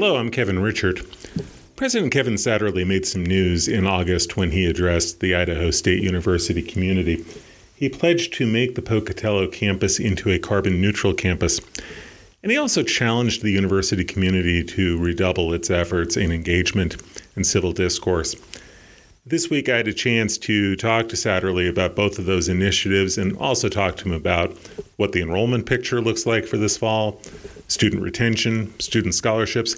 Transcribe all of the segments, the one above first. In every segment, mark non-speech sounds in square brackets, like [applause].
Hello, I'm Kevin Richert. President Kevin Satterlee made some news in August when he addressed the Idaho State University community. He pledged to make the Pocatello campus into a carbon neutral campus. And he also challenged the university community to redouble its efforts in engagement and civil discourse. This week, I had a chance to talk to Satterlee about both of those initiatives and also talk to him about what the enrollment picture looks like for this fall, student retention, student scholarships,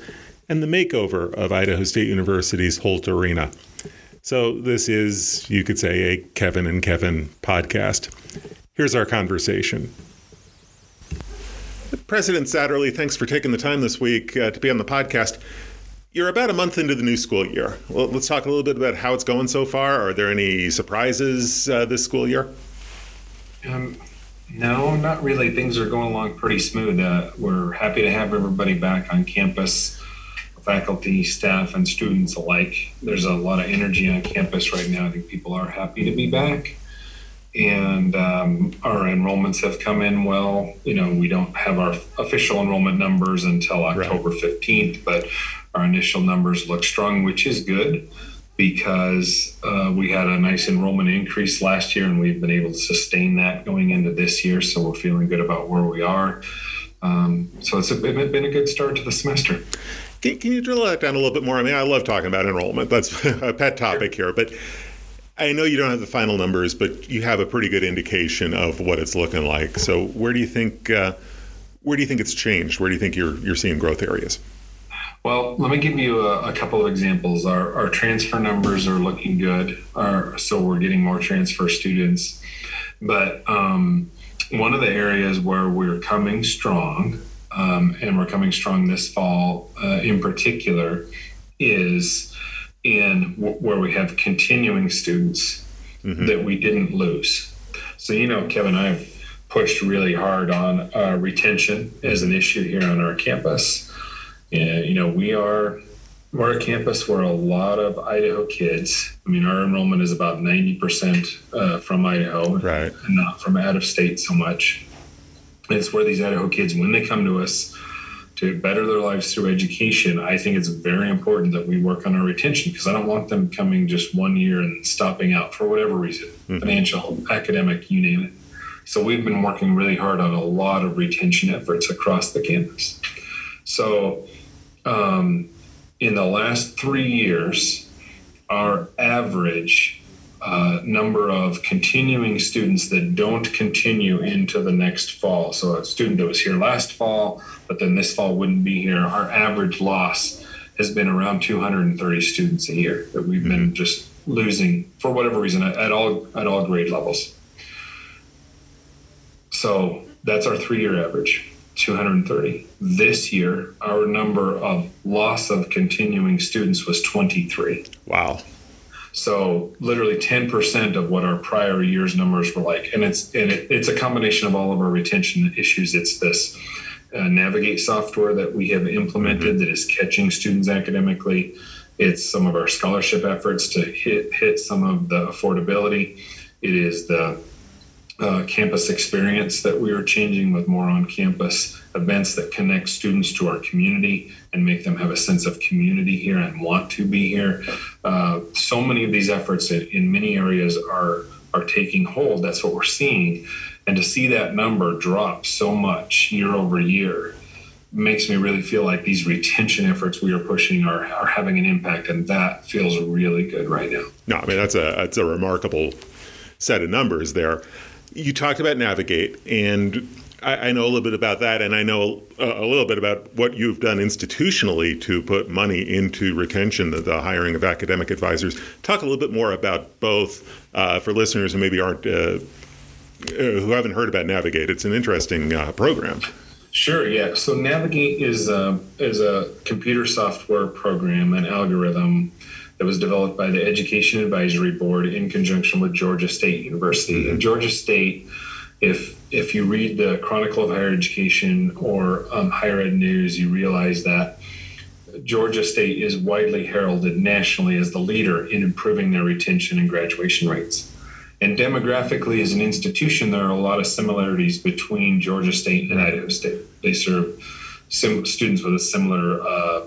and the makeover of Idaho State University's Holt Arena. So, this is, you could say, a Kevin and Kevin podcast. Here's our conversation. President Satterlee, thanks for taking the time this week uh, to be on the podcast. You're about a month into the new school year. Well, let's talk a little bit about how it's going so far. Are there any surprises uh, this school year? Um, no, not really. Things are going along pretty smooth. Uh, we're happy to have everybody back on campus, faculty, staff, and students alike. There's a lot of energy on campus right now. I think people are happy to be back. And um, our enrollments have come in well. You know, we don't have our official enrollment numbers until October right. 15th, but our initial numbers look strong, which is good because uh, we had a nice enrollment increase last year and we've been able to sustain that going into this year. So we're feeling good about where we are. Um, so it's a, it's been a good start to the semester. Can, can, you drill that down a little bit more? I mean, I love talking about enrollment. That's [laughs] a pet topic here, but I know you don't have the final numbers, but you have a pretty good indication of what it's looking like. So where do you think uh, where do you think it's changed? Where do you think you're you're seeing growth areas? Well, let me give you a, a, couple of examples. Our, our transfer numbers are looking good, our, so we're getting more transfer students. But um, one of the areas where we're coming strong, um, and we're coming strong this fall uh, in particular, is in w- where we have continuing students mm-hmm. that we didn't lose. So, you know, Kevin, I've pushed really hard on uh, retention as an issue here on our campus. And, you know, we are we're a campus where a lot of Idaho kids. I mean, our enrollment is about ninety percent uh, from Idaho, right, and not from out of state so much. it's where these Idaho kids, when they come to us to better their lives through education, I think it's very important that we work on our retention because I don't want them coming just one year and stopping out for whatever reason, mm-hmm. financial, academic, you name it. So we've been working really hard on a lot of retention efforts across the campus. So um, in the last three years, our average uh, number of continuing students that don't continue into the next fall. So a student that was here last fall, but then this fall wouldn't be here. Our average loss has been around 230 students a year that we've mm-hmm. been just losing for whatever reason at, at all at all grade levels. So that's our three-year average. 230. This year, our number of loss of continuing students was 23. Wow. So literally 10% of what our prior year's numbers were like. And it's and it, it's a combination of all of our retention issues. It's this uh, navigate software that we have implemented mm-hmm. that is catching students academically. It's some of our scholarship efforts to hit hit some of the affordability. It is the uh, campus experience that we are changing with more on campus events that connect students to our community and make them have a sense of community here and want to be here. Uh, so many of these efforts in, in many areas are are taking hold. That's what we're seeing, and to see that number drop so much year over year makes me really feel like these retention efforts we are pushing are, are having an impact and that feels really good right now no i mean that's a that's a remarkable set of numbers there you talked about Navigate, and I, I know a little bit about that, and I know a, a, little bit about what you've done institutionally to put money into retention, the, the hiring of academic advisors. Talk a little bit more about both uh, for listeners who maybe aren't. Uh, who haven't heard about Navigate? It's an interesting uh, program. Sure. Yeah. So Navigate is a is a computer software program, an algorithm that was developed by the Education Advisory Board in conjunction with Georgia State University. And Georgia State, if if you read the Chronicle of Higher Education or um, Higher Ed News, you realize that Georgia State is widely heralded nationally as the leader in improving their retention and graduation rates. And demographically, as an institution, there are a lot of similarities between Georgia State and Idaho State. They serve sim- students with a similar uh, uh,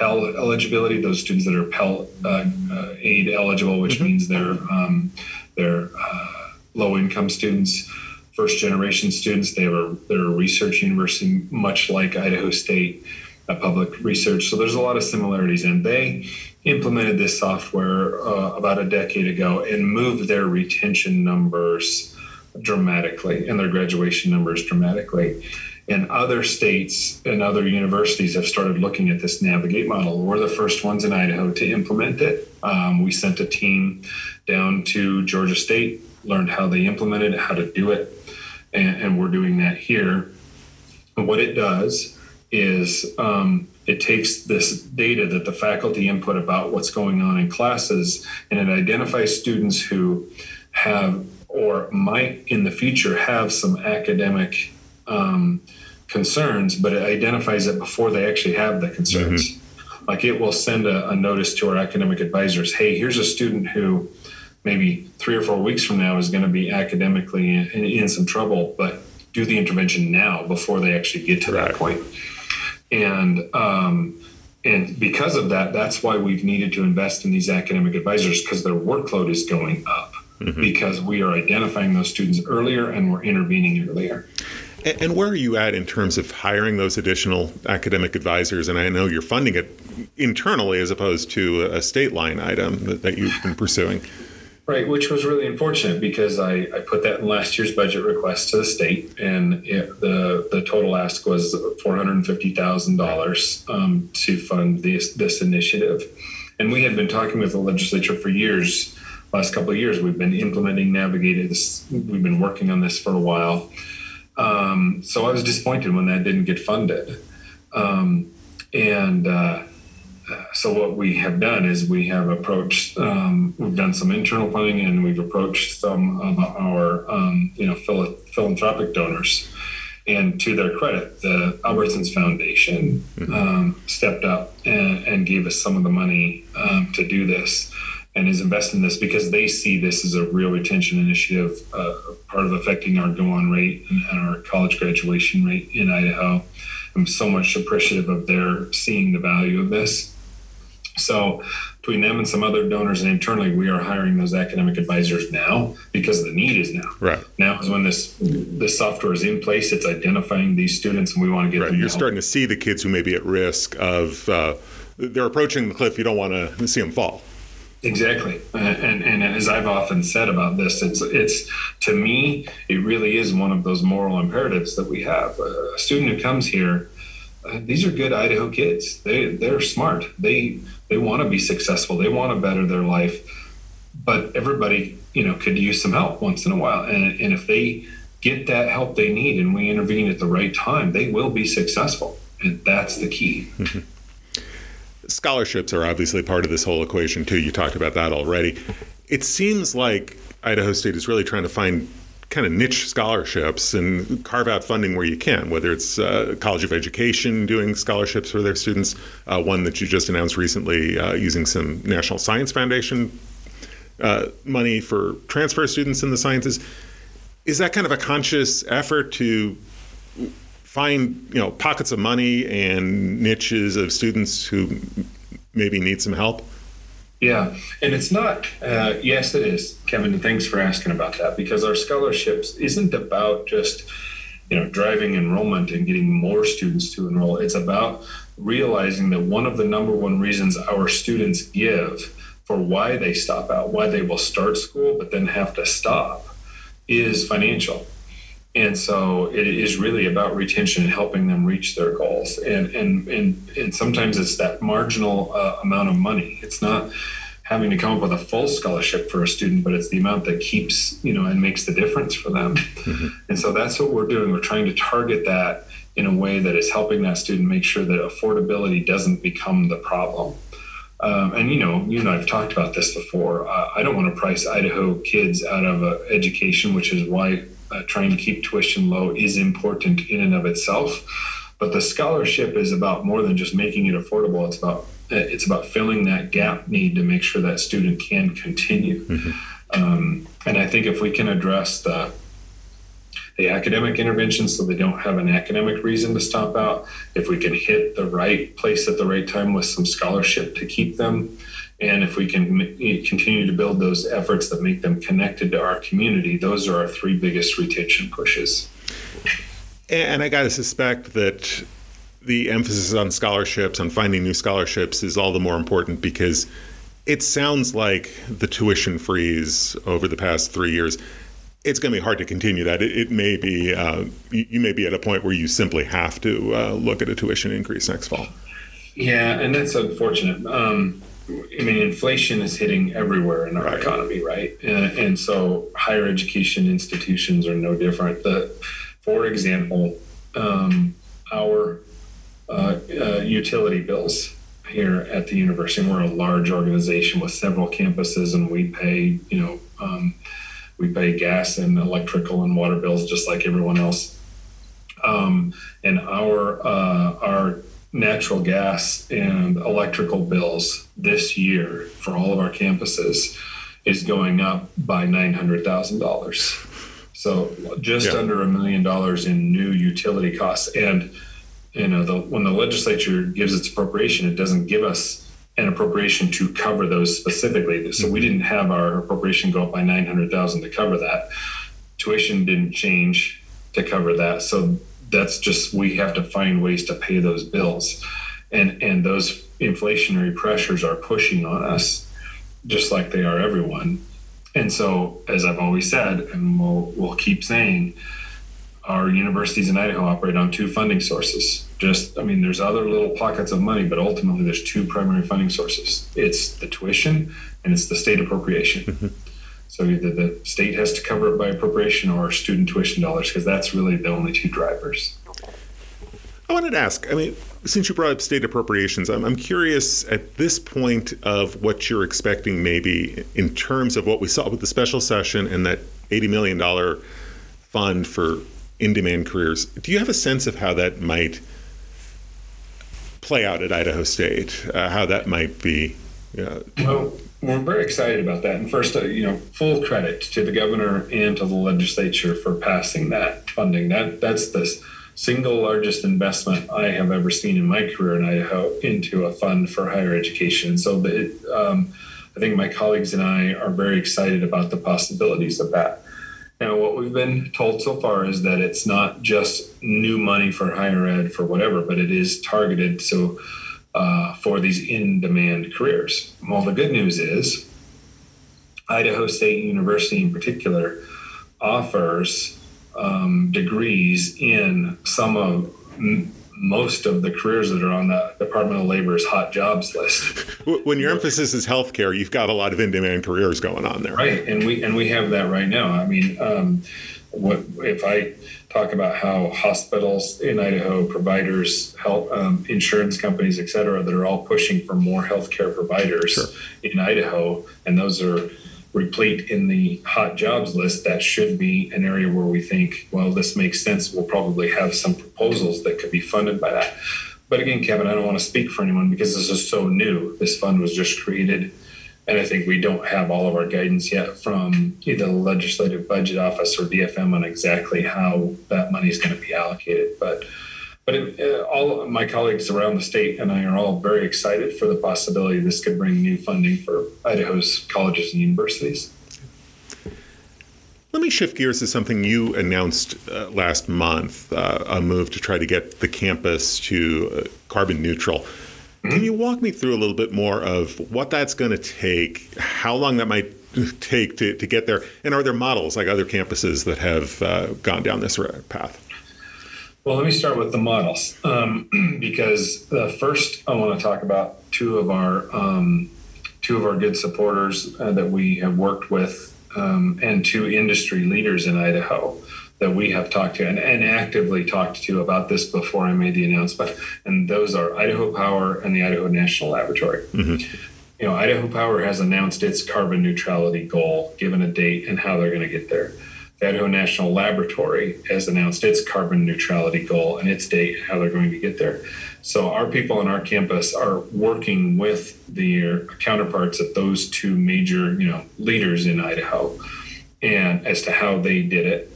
Pell eligibility, those students that are Pell uh, uh, aid eligible, which mm-hmm. means they're um, they're uh, low income students, first generation students. They are they're a research university, much like Idaho State Public Research. So there's a lot of similarities, and they implemented this software uh, about a decade ago and moved their retention numbers dramatically and their graduation numbers dramatically. And other states and other universities have started looking at this Navigate model. We're the first ones in Idaho to implement it. Um, we sent a team down to Georgia State, learned how they implemented it, how to do it, and, and we're doing that here. What it does is um, it takes this data that the faculty input about what's going on in classes and it identifies students who have or might in the future have some academic um, concerns, but it identifies it before they actually have the concerns. Mm-hmm. Like it will send a, a notice to our academic advisors hey, here's a student who maybe three or four weeks from now is going to be academically in, in, some trouble, but do the intervention now before they actually get to right. that point. And um, and because of that, that's why we've needed to invest in these academic advisors because their workload is going up mm-hmm. because we are identifying those students earlier and we're intervening earlier. And where are you at in terms of hiring those additional academic advisors? And I know you're funding it internally as opposed to a state line item that, that you've been pursuing. Right, which was really unfortunate because I, I put that in last year's budget request to the state, and it, the the total ask was four hundred fifty thousand um, dollars to fund this this initiative. And we had been talking with the legislature for years. Last couple of years, we've been implementing Navigated. This, we've been working on this for a while. Um, so I was disappointed when that didn't get funded. Um, and uh, so what we have done is we have approached um, we've done some internal funding and we've approached some of our um, you know phil- philanthropic donors and to their credit the albertsons foundation mm-hmm. um, stepped up and, and, gave us some of the money um, to do this and is investing in this because they see this as a real retention initiative uh, part of affecting our go on rate and, and our college graduation rate in idaho i'm so much appreciative of their seeing the value of this so between them and some other donors and internally, we are hiring those academic advisors now because the need is now. Right now is when this this software is in place. It's identifying these students, and we want to get right. them. You're starting to see the kids who may be at risk of uh, they're approaching the cliff. You don't want to see them fall. Exactly, and, and as I've often said about this, it's it's to me it really is one of those moral imperatives that we have. A student who comes here, uh, these are good Idaho kids. They they're smart. They they want to be successful. They want to better their life. But everybody, you know, could use some help once in a while. And, and if they get that help they need and we intervene at the right time, they will be successful. And that's the key. Mm-hmm. Scholarships are obviously part of this whole equation, too. You talked about that already. It seems like Idaho State is really trying to find kind of niche scholarships and carve out funding where you can, whether it's uh, College of Education doing scholarships for their students, uh, one that you just announced recently uh, using some National Science Foundation uh, money for transfer students in the sciences. Is that kind of a conscious effort to find you know pockets of money and niches of students who maybe need some help? Yeah, and it's not. Uh, yes, it is, Kevin. Thanks for asking about that because our scholarships isn't about just you know driving enrollment and getting more students to enroll. It's about realizing that one of the number one reasons our students give for why they stop out, why they will start school but then have to stop, is financial. And so it is really about retention and helping them reach their goals. And and and and sometimes it's that marginal uh, amount of money. It's not having to come up with a full scholarship for a student, but it's the amount that keeps you know and makes the difference for them. Mm-hmm. And so that's what we're doing. We're trying to target that in a way that is helping that student make sure that affordability doesn't become the problem. Um, and you know, you and I've talked about this before. Uh, I don't want to price Idaho kids out of uh, education, which is why uh, trying to keep tuition low is important in and of itself. But the scholarship is about more than just making it affordable. It's about it's about filling that gap need to make sure that student can continue. Mm-hmm. Um, and I think if we can address the the academic intervention so they don't have an academic reason to stop out, if we can hit the right place at the right time with some scholarship to keep them, and if we can continue to build those efforts that make them connected to our community, those are our three biggest retention pushes. And I got to suspect that the emphasis on scholarships, on finding new scholarships, is all the more important because it sounds like the tuition freeze over the past three years it's going to be hard to continue that. It, it may be uh, you, you, may be at a point where you simply have to uh, look at a tuition increase next fall. Yeah, and that's unfortunate. Um, I mean, inflation is hitting everywhere in our right. economy, right? And, and, so higher education institutions are no different. The, for example, um, our uh, uh utility bills here at the university. We're a large organization with several campuses, and we pay, you know. Um, we pay gas and electrical and water bills just like everyone else. Um, and our uh, our natural gas and electrical bills this year for all of our campuses is going up by nine hundred thousand dollars. So just yeah. under a million dollars in new utility costs. And you know, the, when the legislature gives its appropriation, it doesn't give us an appropriation to cover those specifically. So we mm-hmm. didn't have our appropriation go up by 900,000 to cover that. Tuition didn't change to cover that. So that's just we have to find ways to pay those bills. And and those inflationary pressures are pushing on us just like they are everyone. And so as I've always said and we'll we'll keep saying our universities in Idaho operate on two funding sources. Just, I mean, there's other little pockets of money, but ultimately there's two primary funding sources. It's the tuition and it's the state appropriation. Mm-hmm. So either the state has to cover it by appropriation or student tuition dollars, because that's really the only two drivers. I wanted to ask, I mean, since you brought up state appropriations, I'm, I'm curious at this point of what you're expecting maybe in terms of what we saw with the special session and that $80 million fund for in demand careers. Do you have a sense of how that might play out at Idaho State? Uh, how that might be? Uh, well, we're very excited about that. And first, uh, you know, full credit to the governor and to the legislature for passing that funding. That that's the single largest investment I have ever seen in my career in Idaho into a fund for higher education. So um, I think my colleagues and I are very excited about the possibilities of that. Now, what we've been told so far is that it's not just new money for higher ed for whatever, but it is targeted so uh, for these in-demand careers. Well, the good news is Idaho State University, in particular, offers um, degrees in some of most of the careers that are on the Department of Labor's hot jobs list. [laughs] When your emphasis is healthcare, you've got a lot of in-demand careers going on there, right? And we and we have that right now. I mean, um, what if I talk about how hospitals in Idaho, providers, health um, insurance companies, et cetera, that are all pushing for more healthcare providers sure. in Idaho, and those are replete in the hot jobs list, that should be an area where we think, well, this makes sense. We'll probably have some proposals that could be funded by that. But again, Kevin, I don't want to speak for anyone because this is so new. This fund was just created. And I think we don't have all of our guidance yet from either the Legislative Budget Office or DFM on exactly how that money is going to be allocated. But but it, uh, all my colleagues around the state and I are all very excited for the possibility this could bring new funding for Idaho's colleges and universities. Let me shift gears to something you announced uh, last month uh, a move to try to get the campus to uh, carbon neutral. Can you walk me through a little bit more of what that's going to take, how long that might take to, to get there, and are there models like other campuses that have uh, gone down this path? Well, let me start with the models um, [clears throat] because uh, first I want to talk about two of our um, two of our good supporters uh, that we have worked with um, and two industry leaders in Idaho that we have talked to and, and, actively talked to about this before I made the announcement. And those are Idaho Power and the Idaho National Laboratory. Mm-hmm. You know, Idaho Power has announced its carbon neutrality goal, given a date and how they're going to get there. The Idaho National Laboratory has announced its carbon neutrality goal and its date, and how they're going to get there. So our people on our campus are working with their counterparts at those two major, you know, leaders in Idaho, and as to how they did it.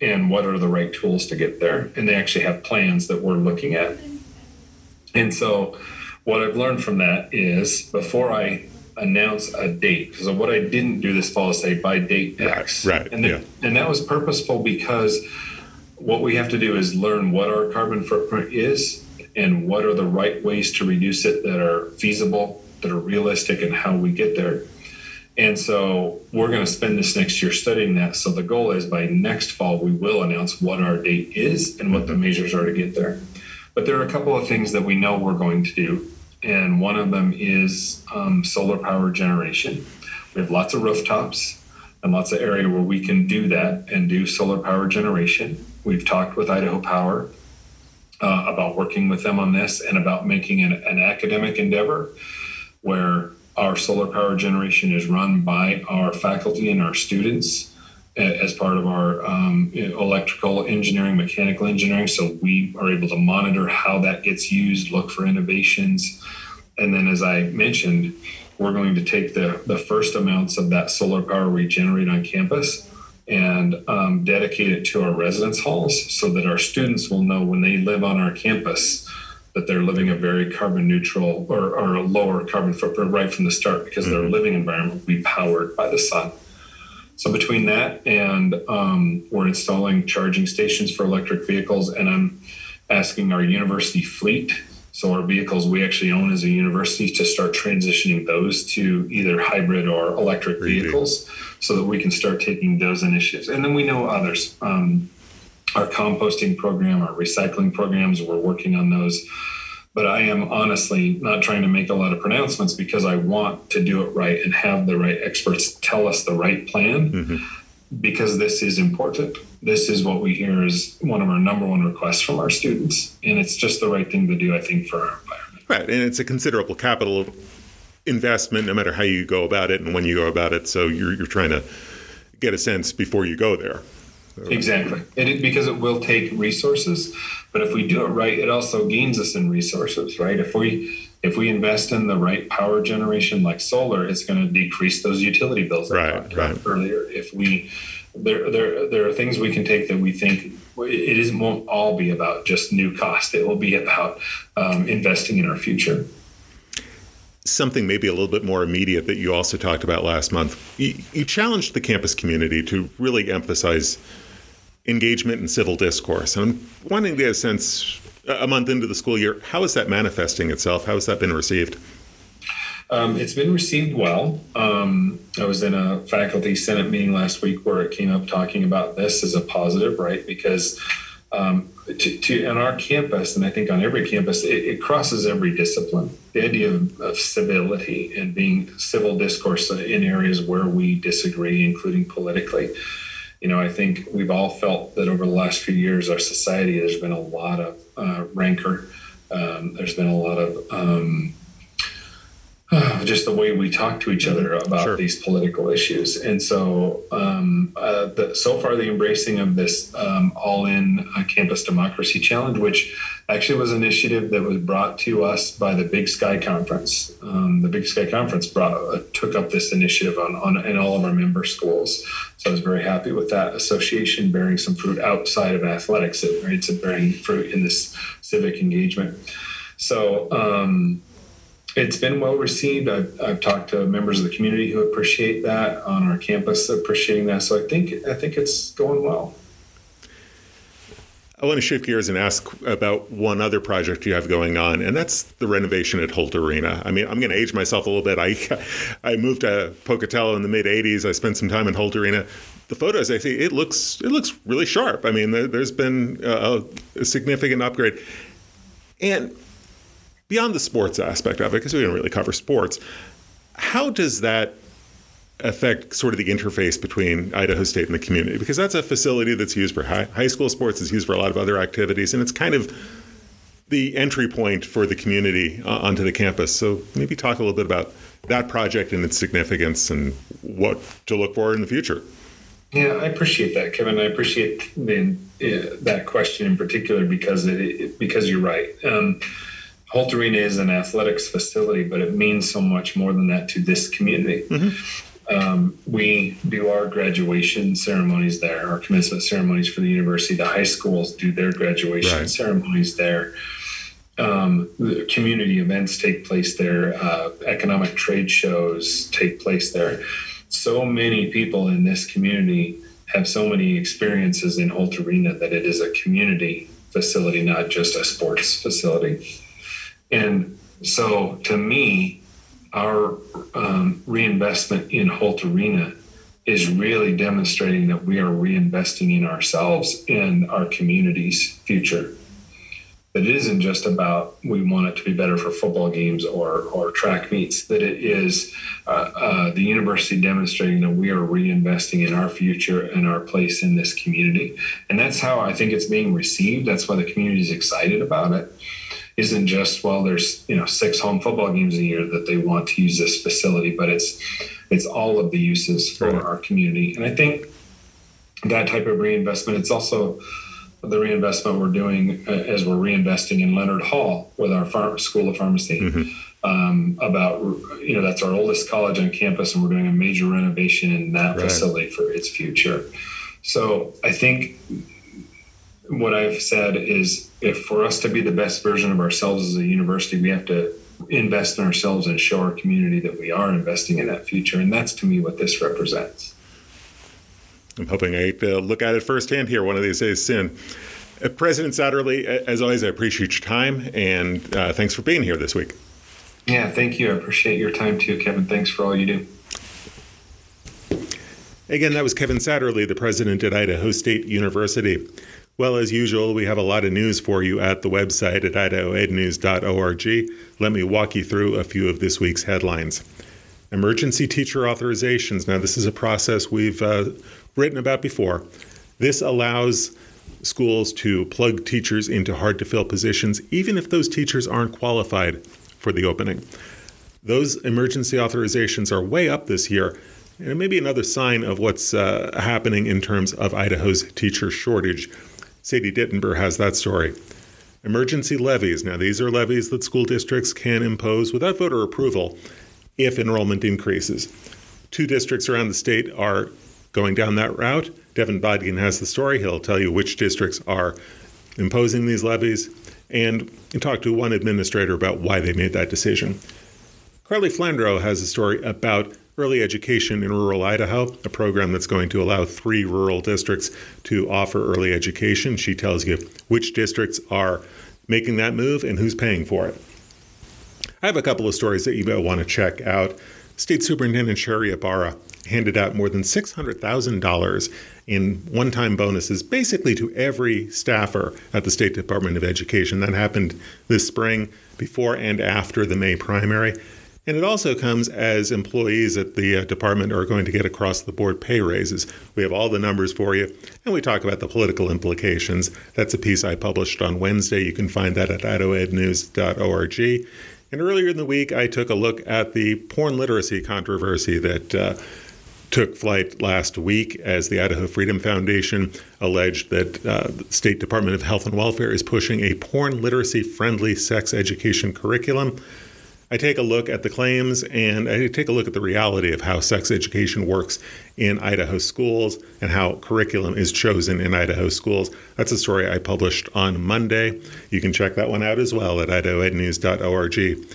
And what are the right tools to get there. And they actually have plans that we're looking at. And so, what I've learned from that is before I announce a date, because what I didn't do this fall is say by date X. Right. right and, the, yeah. and that was purposeful because what we have to do is learn what our carbon footprint is and what are the right ways to reduce it that are feasible, that are realistic, and how we get there. And so we're going to spend this next year studying that. So the goal is by next fall, we will announce what our date is and what the measures are to get there. But there are a couple of things that we know we're going to do. And one of them is um, solar power generation. We have lots of rooftops and lots of area where we can do that and do solar power generation. We've talked with Idaho Power uh, about working with them on this and about making an, an academic endeavor where our solar power generation is run by our faculty and our students as part of our um, electrical engineering, mechanical engineering. So we are able to monitor how that gets used, look for innovations. And then, as I mentioned, we're going to take the, the first amounts of that solar power we generate on campus and um, dedicate it to our residence halls so that our students will know when they live on our campus that they're living a very carbon neutral or, or a lower carbon footprint right from the start because mm-hmm. their living environment will be powered by the sun. So between that and um, we're installing charging stations for electric vehicles, and I'm asking our university fleet, so our vehicles we actually own as a university, to start transitioning those to either hybrid or electric vehicles, so that we can start taking those initiatives. And then we know others. Um, our composting program, our recycling programs, we're working on those but I am honestly not trying to make a lot of pronouncements because I want to do it right and have the right experts tell us the right plan mm-hmm. because this is important. This is what we hear is one of our number one requests from our students. And it's just the right thing to do, I think, for our environment. Right. And it's a considerable capital investment no matter how you go about it and when you go about it. So you're, you're trying to get a sense before you go there. Exactly. It, because it will take resources, but if we do it right, it also gains us in resources, right? If we if we invest in the right power generation like solar, it's going to decrease those utility bills right, right. about earlier. If we there, there there are things we can take that we think it isn't won't all be about just new cost. It will be about um, investing in our future something maybe a little bit more immediate that you also talked about last month. You, you, challenged the campus community to really emphasize engagement and civil discourse. And I'm wanting to get a sense a month into the school year, how is that manifesting itself? How has that been received? Um, it's been received well. Um, I was in a faculty senate meeting last week where it came up talking about this as a positive, right? Because um, to, to, on our campus, and I think on every campus, it, it crosses every discipline. The idea of, of, civility and being civil discourse in areas where we disagree, including politically you know, I think we've all felt that over the last few years, our society, there's been a lot of uh, rancor. Um, there's been a lot of um, just the way we talk to each other about sure. these political issues. And so, um, uh, the, so far, the embracing of this um, all in uh, campus democracy challenge, which actually was an initiative that was brought to us by the Big Sky Conference. Um, the Big Sky Conference brought, uh, took up this initiative on, on in all of our member schools. So I was very happy with that association bearing some fruit outside of athletics. It, it's bearing fruit in this civic engagement. So, um, it's been well received. I've, I've talked to members of the community who appreciate that on our campus, appreciating that. So I think I think it's going well. I want to shift gears and ask about one other project you have going on, and that's the renovation at Holt Arena. I mean, I'm going to age myself a little bit. I I moved to Pocatello in the mid '80s. I spent some time in Holt Arena. The photos I see, it looks it looks really sharp. I mean, there, has been a, a significant upgrade, and beyond the sports aspect of it, because we don't really cover sports, how does that affect sort of the interface between Idaho State and the community? Because that's a facility that's used for high, high school sports, it's used for a lot of other activities, and it's kind of the entry point for the community uh, onto the campus. So maybe talk a little bit about that project and its significance and what to look for in the future. Yeah, I appreciate that, Kevin. I appreciate the, uh, that question in particular because it, because you're right. Um, Holt Arena is an athletics facility, but it means so much more than that to this community. Mm-hmm. Um, we do our graduation ceremonies there, our commencement ceremonies for the university. The high schools do their graduation right. ceremonies there. Um, the community events take place there. Uh, economic trade shows take place there. So many people in this community have so many experiences in Holt Arena that it is a community facility, not just a sports facility. And so, to me, our um, reinvestment in Holt Arena is really demonstrating that we are reinvesting in ourselves and our community's future. That it isn't just about we want it to be better for football games or, or track meets, that it is uh, uh, the university demonstrating that we are reinvesting in our future and our place in this community. And that's how I think it's being received. That's why the community is excited about it isn't just well there's you know six home football games a year that they want to use this facility but it's it's all of the uses for right. our community and i think that type of reinvestment it's also the reinvestment we're doing uh, as we're reinvesting in leonard hall with our farm, school of pharmacy mm-hmm. um, about you know that's our oldest college on campus and we're doing a major renovation in that right. facility for its future so i think what I've said is if for us to be the best version of ourselves as a university, we have to invest in ourselves and show our community that we are investing in that future. And that's to me what this represents. I'm hoping I get to look at it firsthand here one of these days soon. Uh, President Satterlee, as always, I appreciate your time and uh, thanks for being here this week. Yeah, thank you. I appreciate your time too, Kevin. Thanks for all you do. Again, that was Kevin Satterlee, the president at Idaho State University. Well, as usual, we have a lot of news for you at the website at idahoednews.org. Let me walk you through a few of this week's headlines. Emergency teacher authorizations. Now, this is a process we've uh, written about before. This allows schools to plug teachers into hard to fill positions, even if those teachers aren't qualified for the opening. Those emergency authorizations are way up this year, and it may be another sign of what's uh, happening in terms of Idaho's teacher shortage. Sadie Dittenber has that story. Emergency levies. Now, these are levies that school districts can impose without voter approval if enrollment increases. Two districts around the state are going down that route. Devin Bodkin has the story. He'll tell you which districts are imposing these levies and talk to one administrator about why they made that decision. Carly Flandro has a story about Early Education in Rural Idaho, a program that's going to allow three rural districts to offer early education. She tells you which districts are making that move and who's paying for it. I have a couple of stories that you might want to check out. State Superintendent Sherri Ybarra handed out more than $600,000 in one time bonuses basically to every staffer at the State Department of Education. That happened this spring before and after the May primary. And it also comes as employees at the uh, department are going to get across the board pay raises. We have all the numbers for you, and we talk about the political implications. That's a piece I published on Wednesday. You can find that at idahoednews.org. And earlier in the week, I took a look at the porn literacy controversy that uh, took flight last week as the Idaho Freedom Foundation alleged that uh, the State Department of Health and Welfare is pushing a porn literacy friendly sex education curriculum. I take a look at the claims and I take a look at the reality of how sex education works in Idaho schools and how curriculum is chosen in Idaho schools. That's a story I published on Monday. You can check that one out as well at idahoednews.org.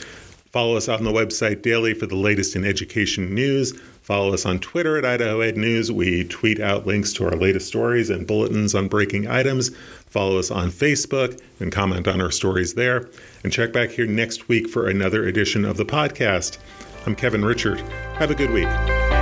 Follow us on the website daily for the latest in education news. Follow us on Twitter at Idaho Ed News. We tweet out links to our latest stories and bulletins on breaking items. Follow us on Facebook and comment on our stories there. And check back here next week for another edition of the podcast. I'm Kevin Richert. Have a good week.